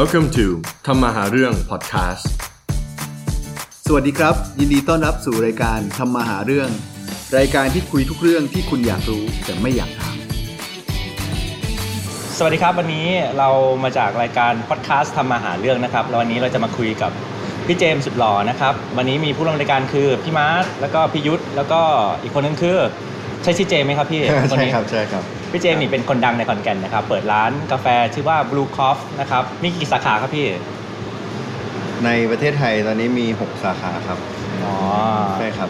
Welcome to ทำมาหาเรื่อง podcast สวัสดีครับ ยินดีต้อนรับสู่รายการทำมาหาเรื่อง รายการที่คุยทุกเรื่องที่คุณอยากรู้แต่ไม่อยากถาม สวัสดีครับวันนี้เรามาจากรายการพอดแคสต์ทำมาหาเรื่องนะครับแล้ววันนี้เราจะมาคุยกับพี่เจมส์สุดหล่อนะครับ วันนี้มีผู้ร่วมรายการคือพี่มาร์ทแล้วก็พี่ยุทธแล้วก็อีกคนนึงคือ ใช่ชื่อเจมส์ไหมครับพี่คนใช่นี้ ครับใช่ครับ พี่เจมส์นี่เป็นคนดังในขอนแก่นนะครับ เปิดร้านกาแฟชื่อว่า Blue Coffee นะครับ มีกี่สาขาครับพี่ ในประเทศไทยตอนนี้มี 6 สาขาครับ อ๋อ ใช่ครับ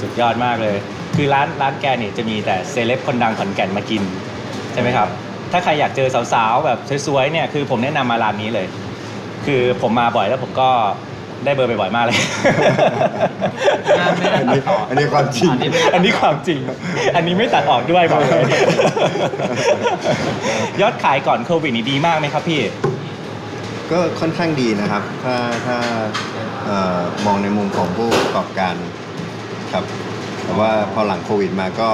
สุดยอดมากเลย คือร้านร้านแกเนี่ยจะมีแต่เซเลบคนดังขอนแก่นมากิน ใช่ไหมครับ ถ้าใครอยากเจอสาวๆ แบบสวยๆ เนี่ย คือผมแนะนำมาร้านนี้เลย คือผมมาบ่อยแล้วผมก็ ได้เบอร์ไปบ่อยมากเลยอันนี้อันนี้ความจริง อันนี้ความจริง อันนี้ไม่ตัดออกด้วยบอกเลยยอดขายก่อนโควิดนี่ดีมากไหมครับพี่ ก็ค่อนข้างดีนะครับ ถ้าถ้าเอ่อมองในมุมของผู้ประกอบการครับ แต่ว่าพอหลังโควิดมาก็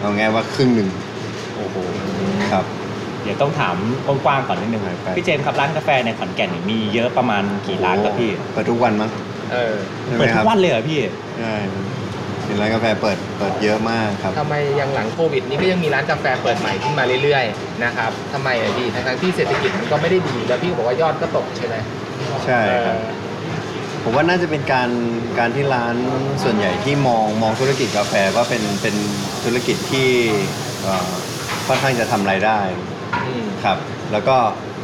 เอาง่ายว่าครึ่งหนึ่งโอ้โหครับ เดี๋ยวต้องถามกว้างๆก่อนนิดนึงไปพี่เจมส์ครับร้านกาแฟในขอนแก่นนี่มีเยอะประมาณกี่ร้านครับพี่เปิดทุกวันมั้งเออใช่ไหมเปิดคทุรับกวันเลยเหรอพี่ใช่เห็นร้านกาแฟเปิดเปิดเยอะมากครับ ทำไมยังหลังโควิดนี้ก็ยังมีร้านกาแฟเปิดใหม่ขึ้นมาเรื่อยๆนะครับทำไมอะพี่ทั้งๆที่เศรษฐกิจมันก็ไม่ได้ดีแล้วพี่ก็บอกว่ายอดก็ตกใช่ไหมใช่ครับเออผมว่าน่าจะเป็นการการที่ร้านส่วนใหญ่ที่มองมองธุรกิจกาแฟว่าเป็นเป็นธุรกิจที่เอ่อค่อนข้างจะทำรายได้อืม ครับ แล้วก็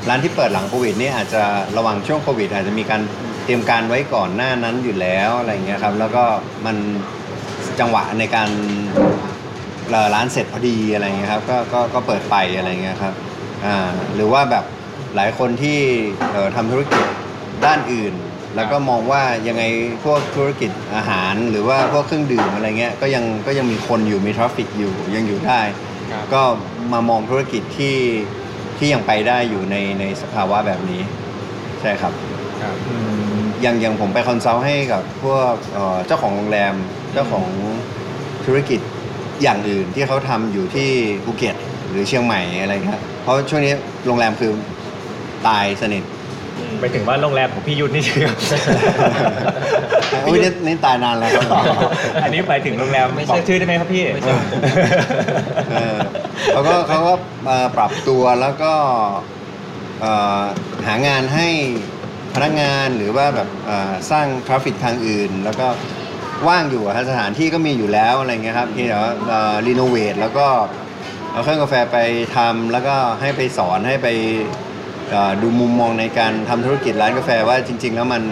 ร้านที่เปิดหลังโควิดนี่อาจจะระหว่างช่วงโควิด อาจจะมีการเตรียมการไว้ก่อนหน้านั้นอยู่แล้วอะไรเงี้ยครับ แล้วก็มันจังหวะในการเอ่อร้านเสร็จพอดีอะไรเงี้ยครับก็ก็ก็เปิดไปอะไรเงี้ยครับอ่าหรือว่าแบบหลายคนที่ทำธุรกิจด้านอื่น แล้วก็มองว่ายังไงพวกธุรกิจอาหารหรือว่าพวกเครื่องดื่มอะไรเงี้ยก็ยังก็ยังมีคนอยู่มี traffic อยู่ยังอยู่ได้ ก็มามองธุรกิจที่ที่ยังไปได้อยู่ในในสภาวะแบบนี้ ใช่ครับครับอย่างอย่างผมไป consult ให้กับพวกเอ่อเจ้าของโรงแรมเจ้าของธุรกิจอย่างอื่นที่เขาทำอยู่ที่ภูเก็ตหรือเชียงใหม่อะไรครับเพราะช่วงนี้โรงแรมคือตายสนิท ไปถึงว่าโรงแรมของพี่ยุทธนี่คือโอ้ยนี่นี่ตายนานแล้วครับอันนี้ไปถึงโรงแรมบอกชื่อได้ไหมครับพี่เออเขาก็เขาก็เอ่อปรับตัวแล้วก็เอ่อหางานให้พนักงานหรือว่าแบบเอ่อสร้าง traffic ทางอื่น แล้วก็ว่างอยู่อะฮะสถานที่ก็มีอยู่แล้วอะไรเงี้ยครับที่เดี๋ยว renovate แล้วก็เอาเครื่องกาแฟไปทำแล้วก็ให้ไปสอนให้ไปเอ่อ ดูมุมมองในการทำธุรกิจร้านกาแฟว่าจริง ๆ แล้วมัน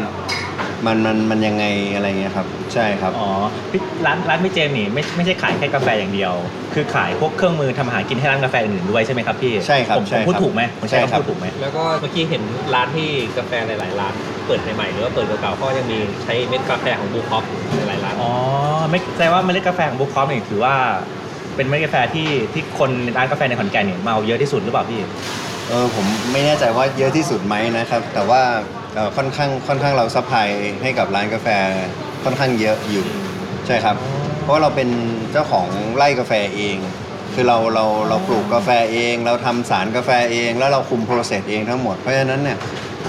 มันมันมันยังไงอะไรเงี้ยครับ ใช่ครับอ๋อพี่ร้านร้านพี่เจมส์นี่ไม่ไม่ใช่ขายแค่กาแฟอย่างเดียว คือขายพวกเครื่องมือทำอาหารกินให้ร้านกาแฟอื่นๆด้วยใช่ไหมครับพี่ใช่ครับผมใช่ผมพูดครับถูกไหมผมใช้ใช่ครับคำพูดถูกไหมแล้วก็เมื่อกี้เห็นร้านที่กาแฟหลายๆร้านเปิดใหม่ๆหรือว่าเปิดเก่าๆก็ยังมีใช้เม็ดกาแฟของบูคอฟหลายๆร้านอ๋อไม่แสดงว่าเมล็ดกาแฟของบุ๊คคอฟนี่ถือว่าเป็นเมล็ดกาแฟที่ที่คนในร้านกาแฟในขอนแก่นเนี่ยมาเอาเยอะที่สุดหรือเปล่าพี่ เออผมไม่แน่ใจว่าเยอะที่สุดไหมนะครับ แต่ว่าเอ่อค่อนข้างค่อนข้างเรา supply ให้กับร้านกาแฟค่อนข้างเยอะอยู่ใช่ครับ เพราะเราเป็นเจ้าของไร่กาแฟเอง คือเราเราเราปลูกกาแฟเอง เราทำสารกาแฟเอง แล้วเราคุม process เองทั้งหมดเพราะฉะนั้นเนี่ย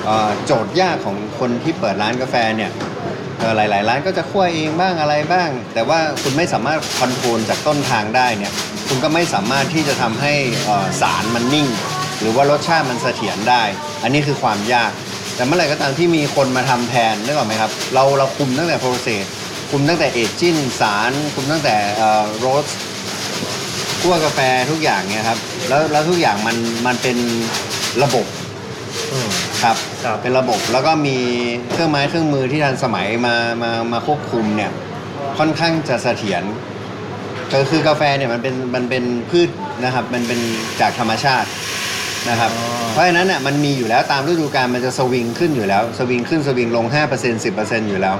เอ่อโจทย์ยากของคนที่เปิดร้านกาแฟเนี่ย เอ่อหลาย ๆ ร้านก็จะคั่วเองบ้างอะไรบ้าง แต่ว่าคุณไม่สามารถ control จากต้นทางได้เนี่ย คุณก็ไม่สามารถที่จะทำให้เอ่อสารมันนิ่ง หรือว่ารสชาติมันเสถียรได้ อันนี้คือความยาก แต่เมื่อไหร่ก็ตามที่มีคนมาทำแทนนึกออกไหมครับ เราเราคุมตั้งแต่โปรเซสคุมตั้งแต่เอจจิ้นสารคุมตั้งแต่โรสคั่วกาแฟทุกอย่างเนี่ยครับแล้วแล้วทุกอย่างมันมันเป็นระบบครับครับเป็นระบบแล้วก็มีเครื่องไม้เครื่องมือที่ทันสมัยมามามาควบคุมเนี่ยค่อนข้างจะเสถียรก็คือกาแฟเนี่ยมันเป็นมันเป็นพืชนะครับ มันเป็นจากธรรมชาติ นะครับอ๋อเพราะฉะนั้นเนี่ยมันมีอยู่แล้วตามฤดูกาลมันจะสวิงขึ้นอยู่แล้ว สวิงขึ้นสวิงลง 5% 10%อยู่แล้ว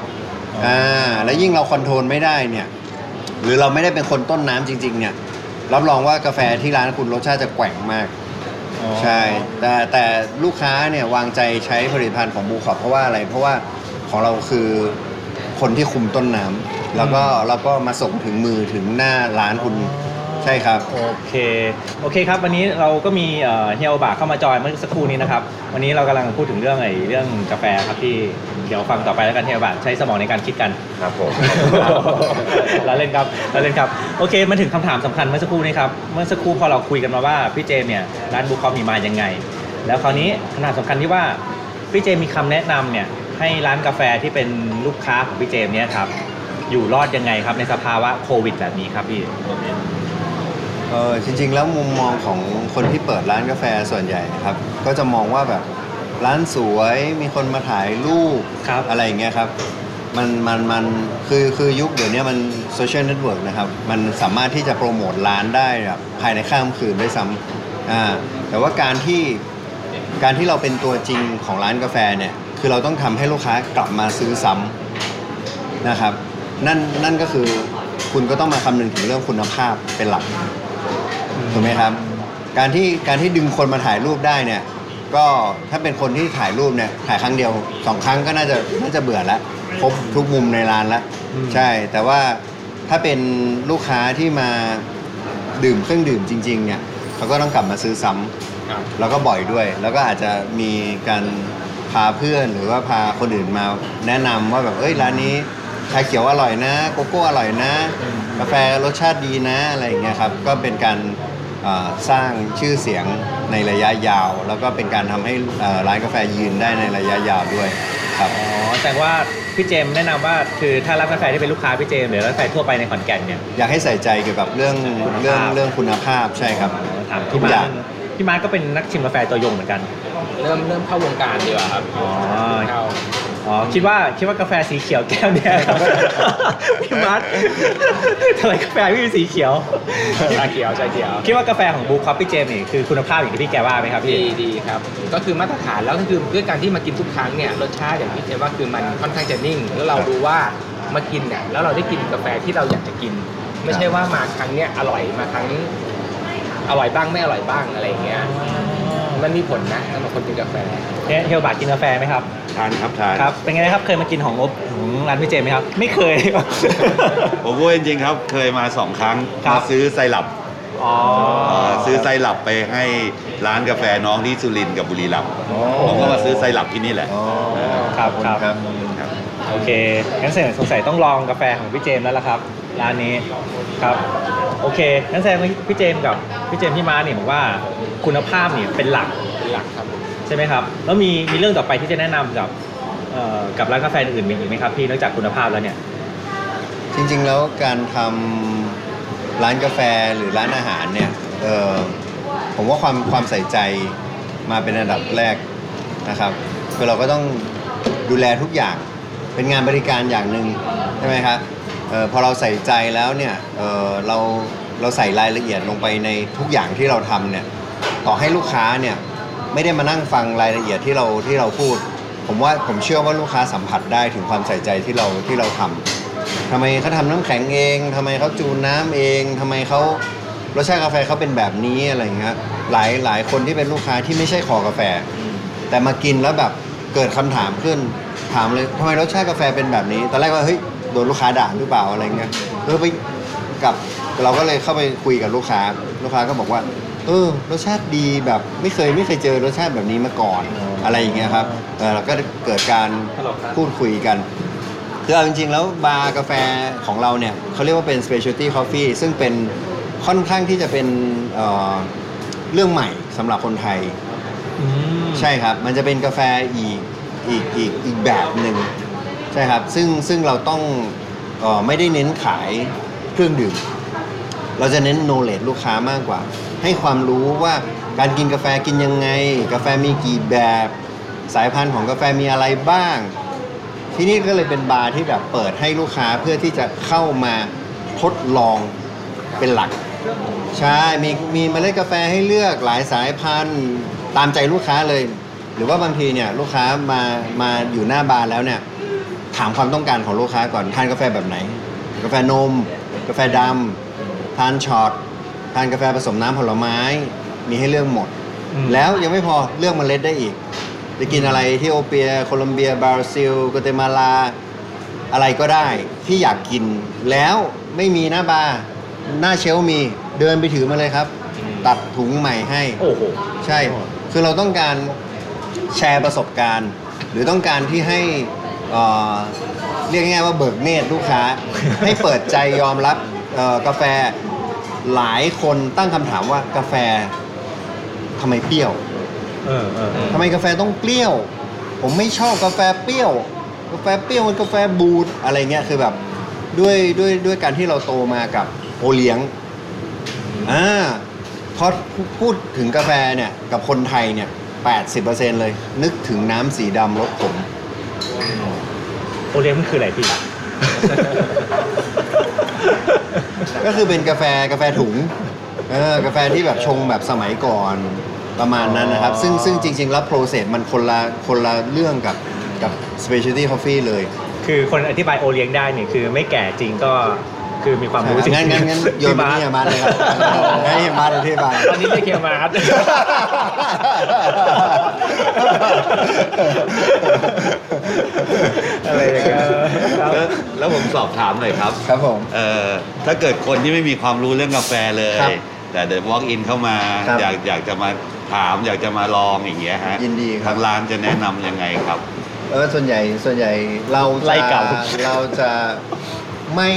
อ่าแล้วยิ่งเราคอนโทรลไม่ได้เนี่ยหรือเราไม่ได้เป็นคนต้นน้ำจริง ๆ เนี่ยรับรองว่ากาแฟที่ร้านคุณรสชาติจะแกว่งมากใช่ แต่แต่ลูกค้าเนี่ยวางใจใช้ผลิตภัณฑ์ของบูคอเพราะว่าอะไร เพราะว่าของเราคือคนที่คุมต้นน้ำแล้วก็แล้วก็มาส่งถึงมือถึงหน้าร้านคุณ ใช่ครับ โอเค โอเคครับ วันนี้เราก็มีเอ่อเฮียโอบะเข้ามาจอยเมื่อสักครู่นี้นะครับ วันนี้เรากำลังพูดถึงเรื่องไอ้เรื่องกาแฟครับที่เดี๋ยวฟังต่อไปแล้วกันเฮียโอบะใช้สมองในการคิดกัน ครับผม เราเล่นครับเราเล่นครับ โอเคมาถึงคำถามสำคัญเมื่อสักครู่นี้ครับ เมื่อสักครู่พอเราคุยกันมาว่าพี่เจมส์เนี่ยร้านบุคคอมมีมายังไง แล้วคราวนี้คำถามสำคัญที่ว่าพี่เจมส์มีคำแนะนำเนี่ยให้ร้านกาแฟที่เป็นลูกค้าของพี่เจมส์เนี่ยครับอยู่รอดยังไงครับในสภาวะโควิดแบบนี้ครับพี่ เออจริง ๆ แล้วมุมมองของคนที่เปิดร้านกาแฟส่วนใหญ่ครับ ก็จะมองว่าแบบร้านสวยมีคนมาถ่ายรูปครับ อะไรอย่างเงี้ยครับ มันมันมันคือคือยุคเดี๋ยวนี้มันโซเชียลเน็ตเวิร์กนะครับ มันสามารถที่จะโปรโมทร้านได้แบบภายในข้ามคืนด้วยซ้ำอ่าแต่ว่าการที่การที่เราเป็นตัวจริงของร้านกาแฟเนี่ย คือเราต้องทำให้ลูกค้ากลับมาซื้อซ้ำนะครับ นั่นนั่นก็คือคุณก็ต้องมาคำนึงถึงเรื่องคุณภาพเป็นหลัก ถูกไหมครับ การที่การที่ดึงคนมาถ่ายรูปได้เนี่ย ก็ถ้าเป็นคนที่ถ่ายรูปเนี่ยถ่ายครั้งเดียวสองครั้งก็น่าจะน่าจะเบื่อแล้วครบทุกมุมในร้านแล้วอืมใช่ แต่ว่าถ้าเป็นลูกค้าที่มาดื่มเครื่องดื่มจริง ๆ เนี่ยเขาก็ต้องกลับมาซื้อซ้ำครับแล้วก็บ่อยด้วย แล้วก็อาจจะมีการพาเพื่อนหรือว่าพาคนอื่นมาแนะนำว่าแบบเอ้ยร้านนี้ชาเขียวอร่อยนะ โกโก้อร่อยนะ กาแฟรสชาติดีนะอะไรอย่างเงี้ยครับ ก็เป็นการเอ่อ สร้างชื่อเสียงในระยะยาว แล้วก็เป็นการทำให้เอ่อร้านกาแฟยืนได้ในระยะยาวด้วยครับอ๋อแต่ว่าพี่เจมส์แนะนำว่าคือถ้าร้านกาแฟที่เป็นลูกค้าพี่เจมส์หรือร้านกาแฟทั่วไปในขอนแก่นเนี่ยอยากให้ใส่ใจเกี่ยวกับเรื่องคุณภาพเรื่องเรื่องคุณภาพใช่ครับถามทุพี่กมาอร์ย่าคงพี่มาร์คก็เป็นนักชิมกาแฟตัวยงเหมือนกัน เริ่มเริ่มเข้าวงการดีกว่าครับอ๋อเข้า อ๋อคิดว่าคิดว่ากาแฟสีเขียวแก้วเนี่ยครับพี่มาร์คทำไมกาแฟพี่เป็นสีเขียวชาเขียวชาเขียว คิดว่ากาแฟของบูคอฟพี่เจมส์นี่คือคุณภาพอย่างที่พี่แกว่าไหมครับพี่ดีดีครับ ก็คือมาตรฐานแล้วก็คือด้วยการที่มากินทุกครั้งเนี่ยรสชาติอย่างที่เจว่าคือมันค่อนข้างจะนิ่ง แล้วเรารู้ว่ามากินเนี่ยแล้วเราได้กินกาแฟที่เราอยากจะกิน ไม่ใช่ว่ามาครั้งเนี้ยอร่อยมาครั้งนี้อร่อยบ้างไม่อร่อยบ้างอะไรอย่างเงี้ย มันมีผลนะสำหรับคนกินกาแฟเฮียเฮียบาทกินกาแฟไหมครับ ทานครับทานครับ เป็นไงครับ เคยมากินของอบของร้านพี่เจมส์ไหมครับ ไม่เคย ผมพูดจริงๆครับ เคยมาสองครั้งครับ มาซื้อไซรัปอ๋อเอ่อซื้อไซรัปไปให้ร้านกาแฟน้องที่สุรินทร์กับบุรีรัมย์ผมก็มาซื้อไซรัปที่นี่แหละอ๋อครับขอณครับครับครับ โอเคงั้นเสร็จสงสัยต้องลองกาแฟของพี่เจมส์แล้วล่ะครับ ร้านนี้ครับ โอเคงั้นแสดงว่าพี่เจมส์กับพี่เจมส์พี่มาเนี่ยบอกว่าคุณภาพเนี่ยเป็นหลักเป็นหลักครับใช่ไหมครับ แล้วมีมีเรื่องต่อไปที่จะแนะนำกับเอ่อกับร้านกาแฟอื่นมีอีกไหมครับพี่นอกจากคุณภาพแล้วเนี่ย จริงๆแล้วการทำร้านกาแฟหรือร้านอาหารเนี่ยเออผมว่าความความใส่ใจมาเป็นอันดับแรกนะครับคือเราก็ต้องดูแลทุกอย่าง เป็นงานบริการอย่างหนึ่งใช่ไหมครับออพอเราใส่ใจแล้วเนี่ยเออเราเราใส่รายละเอียดลงไปในทุกอย่างที่เราทำเนี่ยต่อให้ลูกค้าเนี่ยไม่ได้มานั่งฟังรายละเอียดที่เราที่เราพูด ผมว่าผมเชื่อว่าลูกค้าสัมผัสได้ถึงความใส่ใจที่เราที่เราทำทำไมเขาทำน้ำแข็งเอง ทำไมเขาจูนน้ำเองทำไมเขารสชาติกาแฟเขาเป็นแบบนี้อะไรเงี้ยหลายหลายคนที่เป็นลูกค้าที่ไม่ใช่คอกาแฟ แต่มากินแล้วแบบเกิดคำถามขึ้น ถามเลยทำไมรสชาติกาแฟเป็นแบบนี้ ตอนแรกว่าเฮ้ยโดนลูกค้าด่าหรือเปล่าอะไรเงี้ยเออไปกับเราก็เลยเข้าไปคุยกับลูกค้า ลูกค้าก็บอกว่า เออ รสชาติดีแบบไม่เคยไม่เคยเจอรสชาติแบบนี้มาก่อนอะไรอย่างเงี้ยครับเออเราก็เกิดการพูดคุยกันคือเอาจริงๆ แล้วบาร์กาแฟของเราเนี่ยเขาเรียกว่าเป็น specialty coffee ซึ่งเป็นค่อนข้างที่จะเป็นเอ่อเรื่องใหม่สำหรับคนไทยอืมใช่ครับ มันจะเป็นกาแฟอีก อีกอีกอีกแบบหนึ่งใช่ครับซึ่งซึ่งเราต้องออไม่ได้เน้นขายเครื่องดื่ม เราจะเน้น knowledge ลูกค้ามากกว่า ให้ความรู้ว่าการกินกาแฟกินยังไง กาแฟมีกี่แบบ สายพันธุ์ของกาแฟมีอะไรบ้าง ที่นี่ก็เลยเป็นบาร์ที่แบบเปิดให้ลูกค้าเพื่อที่จะเข้ามาทดลองเป็นหลัก ใช่ มีมีเมล็ดกาแฟให้เลือกหลายสายพันธุ์ตามใจลูกค้าเลย หรือว่าบางทีเนี่ยลูกค้ามามาอยู่หน้าบาร์แล้วเนี่ยถามความต้องการของลูกค้าก่อนทานกาแฟแบบไหน กาแฟนม กาแฟดำทานช็อตทานกาแฟผสมน้ำผลไม้ มีให้เลือกหมด อืม แล้วยังไม่พอเลือกเมล็ดได้อีก จะกินอะไรเอธิโอเปีย โคลอมเบีย บราซิลกัวเตมาลา อะไรก็ได้ที่อยากกินแล้วไม่มีหน้าบาร์หน้า shelf มีเดินไปถือมาเลยครับ ตัดถุงใหม่ให้ โอ้โห ใช่ คือเราต้องการ แชร์ประสบการณ์ หรือต้องการที่ให้เอ่อเรียกง่ายๆว่าเบิกเนตรลูกค้า ให้เปิดใจยอมรับเอ่อกาแฟหลายคนตั้งคำถามว่ากาแฟทำไมเปรี้ยว เออเออเออทำไมกาแฟต้องเปรี้ยว ผมไม่ชอบกาแฟเปรี้ยว กาแฟเปรี้ยวมันกาแฟบูดอะไรเงี้ย คือแบบด้วยด้วยด้วยการที่เราโตมากับโอเลี้ยง อ่าพอพูดถึงกาแฟเนี่ยกับคนไทยเนี่ย 80%เลย นึกถึงน้ำสีดำรสขมโอเลี้ยงมันคืออะไรพี่ ก็คือเป็นกาแฟกาแฟถุงเออกาแฟที่แบบชงแบบสมัยก่อนประมาณนั้นนะครับ ซึ่งซึ่งจริง ๆ แล้วโปรเซสมันคนละคนละเรื่องกับกับ specialty coffee เลย คือคนอธิบายโอเลี้ยงได้เนี่ยคือไม่แก่จริงก็ คือมีความรู้จริงงั้นงั้นงั้นโยนไปที่เฮียมาร์ทเลยครับให้เฮียมาร์ทอธิบายตอนนี้เรียกเคียร์มาร์ทอะไรอย่างเงี้ยครับแล้วแล้วผมสอบถามหน่อยครับ ครับผมเอ่อถ้าเกิดคนที่ไม่มีความรู้เรื่องกาแฟเลยครับแต่เดิน walk in เข้ามาครับอยากอยากจะมาถามอยากจะมาลองอย่างเงี้ยฮะยินดีครับทางร้านจะแนะนำยังไงครับ เออส่วนใหญ่ส่วนใหญ่เราไล่จะเก่าเราจะ ไม่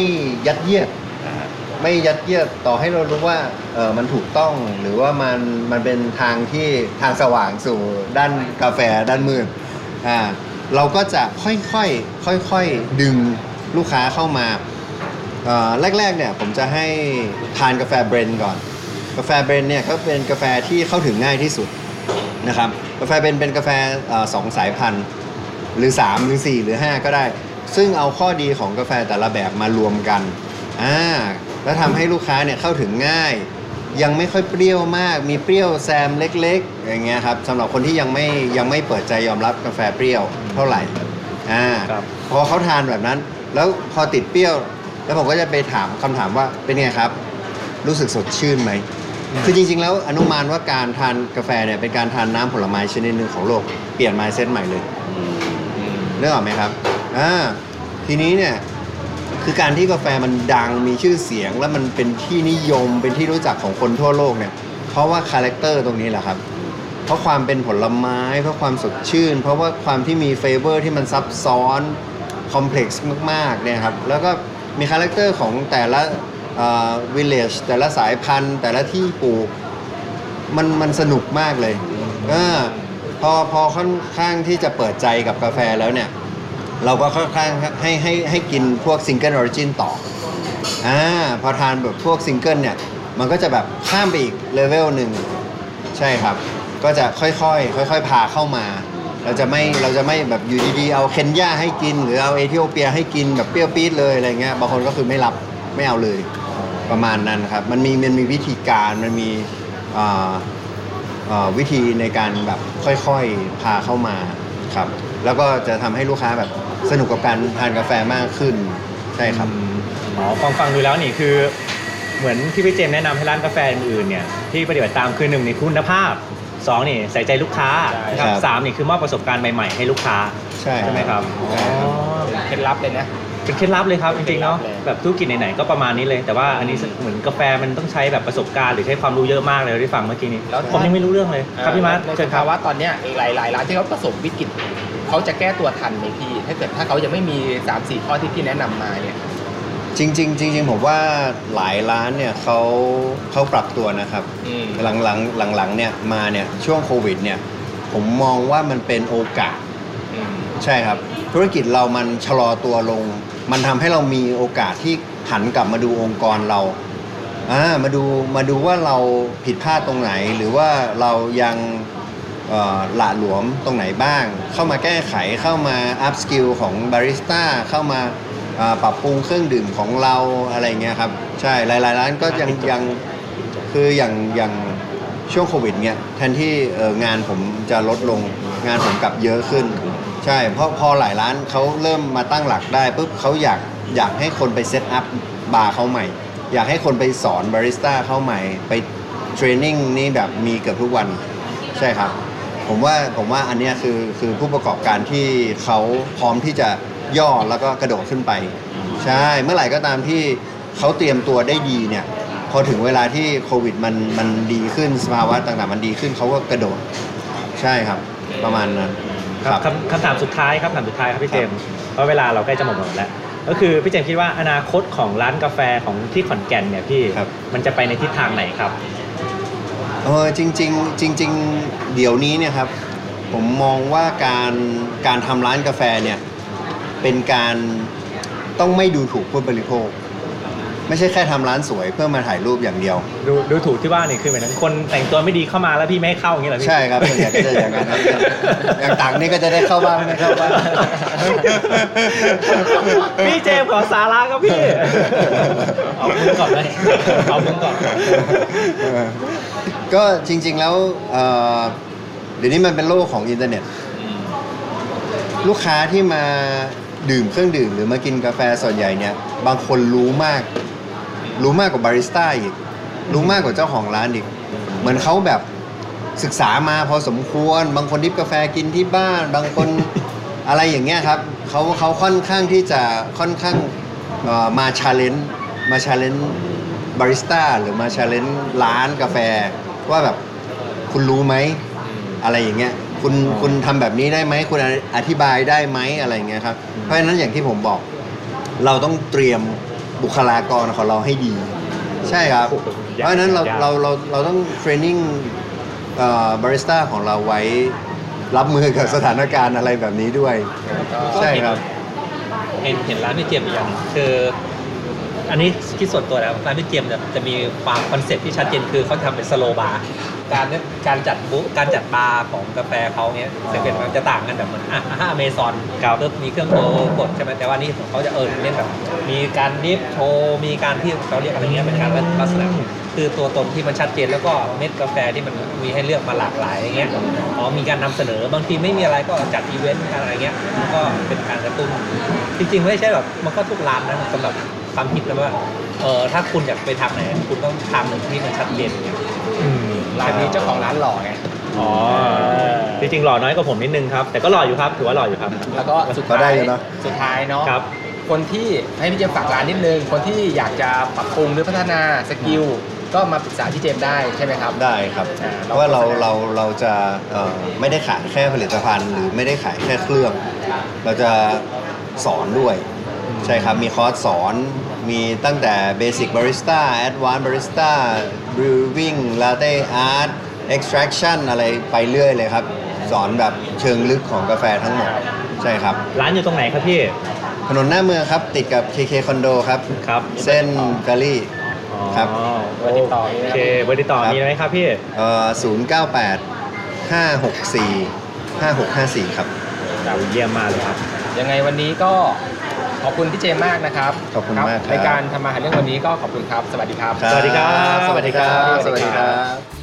ยัดเยียดไม่ยัดเยียดต่อให้เรารู้ว่าเออมันถูกต้องหรือว่ามันมันเป็นทางที่ทางสว่างสู่ด้านกาแฟด้านมืดอ่าเราก็จะค่อยๆค่อยๆดึงลูกค้าเข้ามาเอ่อแรกๆเนี่ยผมจะให้ทานกาแฟ blend ก่อน กาแฟ blend เนี่ยก็เป็นกาแฟที่เข้าถึงง่ายที่สุดนะครับกาแฟเบรนด์เป็นกาแฟเอ่อสองสายพันธุ์หรือ 3 หรือ 4 หรือ 5 ก็ได้ ซึ่งเอาข้อดีของกาแฟแต่ละแบบมารวมกันอ่าแล้วทำให้ลูกค้าเนี่ยเข้าถึงง่าย ยังไม่ค่อยเปรี้ยวมาก มีเปรี้ยวแซมเล็ก ๆ อย่างเงี้ยครับสำหรับคนที่ยังไม่ยังไม่เปิดใจยอมรับกาแฟเปรี้ยวเท่าไหร่อ่าครับ พอเขาทานแบบนั้น แล้วพอติดเปรี้ยว แล้วผมก็จะไปถามคำถามว่าเป็นไงครับ รู้สึกสดชื่นไหม คือจริง ๆ แล้วอนุมานว่าการทานกาแฟเนี่ยเป็นการทานน้ำผลไม้ชนิดหนึ่งของโลก เปลี่ยน mindset ใหม่เลยเรื่องออกไหมครับ อ่าทีนี้เนี่ยคือการที่กาแฟมันดังมีชื่อเสียง แล้วมันเป็นที่นิยมเป็นที่รู้จักของคนทั่วโลกเนี่ย เพราะว่า character ตรงนี้แหละครับเพราะความเป็นผลไม้ เพราะความสดชื่น เพราะว่าความที่มี flavor ที่มันซับซ้อน complexมากๆเนี่ยครับแล้วก็มี character ของแต่ละวิลเลจแต่ละสายพันธุ์ แต่ละที่ปลูกมันมันสนุกมากเลยเออพอพอค่อนข้างที่จะเปิดใจกับกาแฟแล้วเนี่ย เราก็ค่อนข้างให้ให้ให้กินพวก single origin ต่ออ่าพอทานแบบพวกซิงเกิลเนี่ย มันก็จะแบบข้ามไปอีกเลเวลหนึ่งใช่ครับ ก็จะค่อยๆ ค่อย ๆ พาเข้ามา เราจะไม่เราจะไม่แบบอยู่ดีๆ เอาเคนยาให้กิน หรือเอาเอธิโอเปียให้กินแบบเปรี้ยวปี๊ดเลยอะไรเงี้ยบางคนก็คือไม่รับไม่เอาเลยประมาณนั้นครับ มันมีมันมีวิธีการมันมีอ่าอ่าวิธีในการแบบค่อยๆพาเข้ามาครับ แล้วก็จะทำให้ลูกค้าแบบ สนุกกับการทานกาแฟมากขึ้นใช่ครับอ๋อฟังฟังดูแล้วนี่คือ เหมือนที่พี่เจมส์แนะนำให้ร้านกาแฟอื่นๆเนี่ยที่ปฏิบัติตามคือหนึ่งนี่คุณภาพสองนี่ใส่ใจลูกค้านะครับครับสามนี่คือมอบประสบการณ์ใหม่ๆให้ลูกค้าใช่ใช่ไหมครับใช่ครับอ๋อเคล็ดลับเลยนะเป็นเคล็ดลับเลยครับจริงๆเนาะเป็นเคล็ดลับเลยแบบธุรกิจไหนๆก็ประมาณนี้เลย แต่ว่าอันนี้เหมือนกาแฟมันต้องใช้แบบประสบการณ์หรือใช้ความรู้เยอะมากเลยที่ฟังเมื่อกี้นี้แล้วผมยังไม่รู้เรื่องเลยครับพี่มาร์ทในเชิสญครับภาวะตอนเนี้ยหลายๆร้านที่เขาประสบวิกฤต เขาจะแก้ตัวทันไหมพี่ ถ้าเกิดถ้าเขายังไม่มี3 4ข้อที่พี่แนะนำมาเนี่ยจริงๆจริงๆผมว่าหลายร้านเนี่ยเขาเขาปรับตัวนะครับอืมหลังหลังหลังหลังๆเนี่ยมาเนี่ยช่วงโควิดเนี่ยผมมองว่ามันเป็นโอกาสอืมใช่ครับ ธุรกิจเรามันชะลอตัวลง มันทำให้เรามีโอกาสที่หันกลับมาดูองค์กรเราอ่ามาดูมาดูว่าเราผิดพลาดตรงไหน หรือว่าเรายังเอ่อ หละหลวมตรงไหนบ้าง เข้ามาแก้ไขเข้ามา upskill ของบาริสต้าเข้ามาอ่าปรับปรุงเครื่องดื่มของเราอะไรเงี้ยครับ ใช่หลายๆร้านก็ยังยังคืออย่างอย่างช่วงโควิดเนี่ยแทนที่เอ่องานผมจะลดลงงานผมกลับเยอะขึ้น ใช่เพราะพอหลายร้านเขาเริ่มมาตั้งหลักได้ปุ๊บเขาอยากอยากให้คนไป set up บาร์เขาใหม่ อยากให้คนไปสอนบาริสต้าเขาใหม่ ไป training นี่แบบมีเกือบทุกวัน ใช่ครับ ผมว่าผมว่าอันเนี้ยคือคือผู้ประกอบการที่เขาพร้อมที่จะย่อแล้วก็กระโดดขึ้นไป ใช่เมื่อไหร่ก็ตามที่เขาเตรียมตัวได้ดีเนี่ยพออถึงเวลาที่โควิดมันมันดีขึ้นสภาวะต่างๆ มันดีขึ้นเขาก็กระโดด ใช่ครับ ประมาณนั้นครับคำคำถามสุดท้ายครับคำถามสุดท้ายครับพี่เจมส์เพราะเวลาเราใกล้จะหมดหมดแล้ว ก็คือพี่เจมส์คิดว่าอนาคตของร้านกาแฟของที่ขอนแก่นเนี่ยพี่ครับมันจะไปในทิศทางไหนครับ เออจริงๆจริง ๆ เดี๋ยวนี้เนี่ยครับ ผมมองว่าการการทำร้านกาแฟเนี่ยเป็นการต้องไม่ดูถูกผู้บริโภค ไม่ใช่แค่ทำร้านสวยเพื่อมาถ่ายรูปอย่างเดียว ดูดูถูกที่ว่านี่คือเหมือนคนแต่งตัวไม่ดีเข้ามาแล้วพี่ไม่ให้เข้าอย่างนี้เหรอพี่ใช่ครับส่วนใหญ่ก็จะอย่างนั้นครับอย่างต่างนี่ก็จะได้เข้าบ้างไม่เข้าบ้างพี่เจมส์ขอสาระครับพี่ เอามือก่อนเลยเอามือก่อน ก็จริง ๆแล้วเอ่อเดี๋ยวนี้มันเป็นโลกของอินเทอร์เน็ต ลูกค้าที่มาดื่มเครื่องดื่ม หรือมากินกาแฟส่วนใหญ่เนี่ย บางคนรู้มาก รู้มากกว่าบาริสต้าอีก รู้มากกว่าเจ้าของร้านอีก เหมือนเขาแบบศึกษามาพอสมควร บางคน drip กาแฟกินที่บ้าน บางคน อะไรอย่างเงี้ยครับเขาเขาค่อนข้างที่จะค่อนข้างเอ่อมา challenge มา challenge บาริสต้าหรือมา challenge ร้านกาแฟ ว่าแบบคุณรู้ไหมอะไรอย่างเงี้ยคุณคุณทำแบบนี้ได้ไหมคุณอธิบายได้ไหมอะไรอย่างเงี้ยครับเพราะฉะนั้นอย่างที่ผมบอก เราต้องเตรียมบุคลากรของเราให้ดี ใช่ครับโอ้โหเพราะฉะนั้นเรายากเราเราเราต้อง trainingบาริสต้าของเราไว้รับมือกับสถานการณ์อะไรแบบนี้ด้วย ใช่ครับ เห็นเห็นร้านพี่เจมส์อย่างคือ อันนี้คิดส่วนตัวแล้วร้านพี่เจมส์เนี่ยจะมีความ concept ที่ชัดเจนคือเขาทำเป็น slow bar การการจัดบูธการจัดบาร์ของกาแฟเขาเนี้ยจะเป็นมันจะต่างกันแบบเหมือนอะอเมซอนครับก็มีเครื่อง auto กดใช่ไหมแต่ว่านี่ของเขาจะเออเน้นแบบมีการ drip โชว์มีการที่เขาเรียกอะไรเงี้ยเป็นการลักษณะคือตัวตนที่มันชัดเจนแล้วก็เม็ดกาแฟที่มันมีให้เลือกมาหลากหลายอย่างเงี้ยอ๋อมีการนำเสนอบางทีไม่มีอะไรก็จัดอีเวนต์การอะไรเงี้ยมันก็เป็นการกระตุ้นจริงๆไม่ใช่แบบมันก็ทุกร้านนะสำหรับ ความคิดแล้วว่าเออถ้าคุณอยากไปทางไหนคุณต้องทางหนึ่งที่มันชัดเจนอย่างเงี้ยอืมร้านนี้เจ้าของร้านหล่อไงอ๋อจริงๆหล่อน้อยกว่าผมนิดนึงครับ แต่ก็หล่ออยู่ครับถือว่าหล่ออยู่ครับ แล้วก็สุดก็ท้าได้ยอยู่เนอะสุดท้ายเนาะครับคนที่ให้พี่เจมส์ฝากร้านนิดนึง คนที่อยากจะปรับปรุงหรือพัฒนาสกิลก็มาปรึกษาพี่เจมส์ได้ใช่ไหมครับ ได้ครับอ่าเพราะว่าเราเราโฆษณาเราเราจะเอ่อไม่ได้ขายแค่ผลิตภัณฑ์ หรือไม่ได้ขายแค่เครื่อง เราจะสอนด้วย ใช่ครับมีคอร์สสอน มีตั้งแต่ Basic Barista Advanced Barista Brewing Latte Art Extraction อะไรไปเรื่อยเลยครับ สอนแบบเชิงลึกของกาแฟทั้งหมด ใช่ครับ ร้านอยู่ตรงไหนครับพี่ ถนนหน้าเมืองครับ ติดกับ KK Condo ครับ ครับเส้นกาลี่ครับอ๋อเบอร์ติดต่อโอเคเบอร์ติดต่อครับมีไหมครับพี่ เอ่อ098 564 5654ครับ เยี่ยมมากเลยครับ ยังไงวันนี้ก็ ขอบคุณพี่เจมส์มากนะครับขอบคุณมากครับในการทำมาหาเรื่องวันนี้ก็ขอบคุณครับ สวัสดีครับ สวัสดีครับ สวัสดีครับ สวัสดีครับ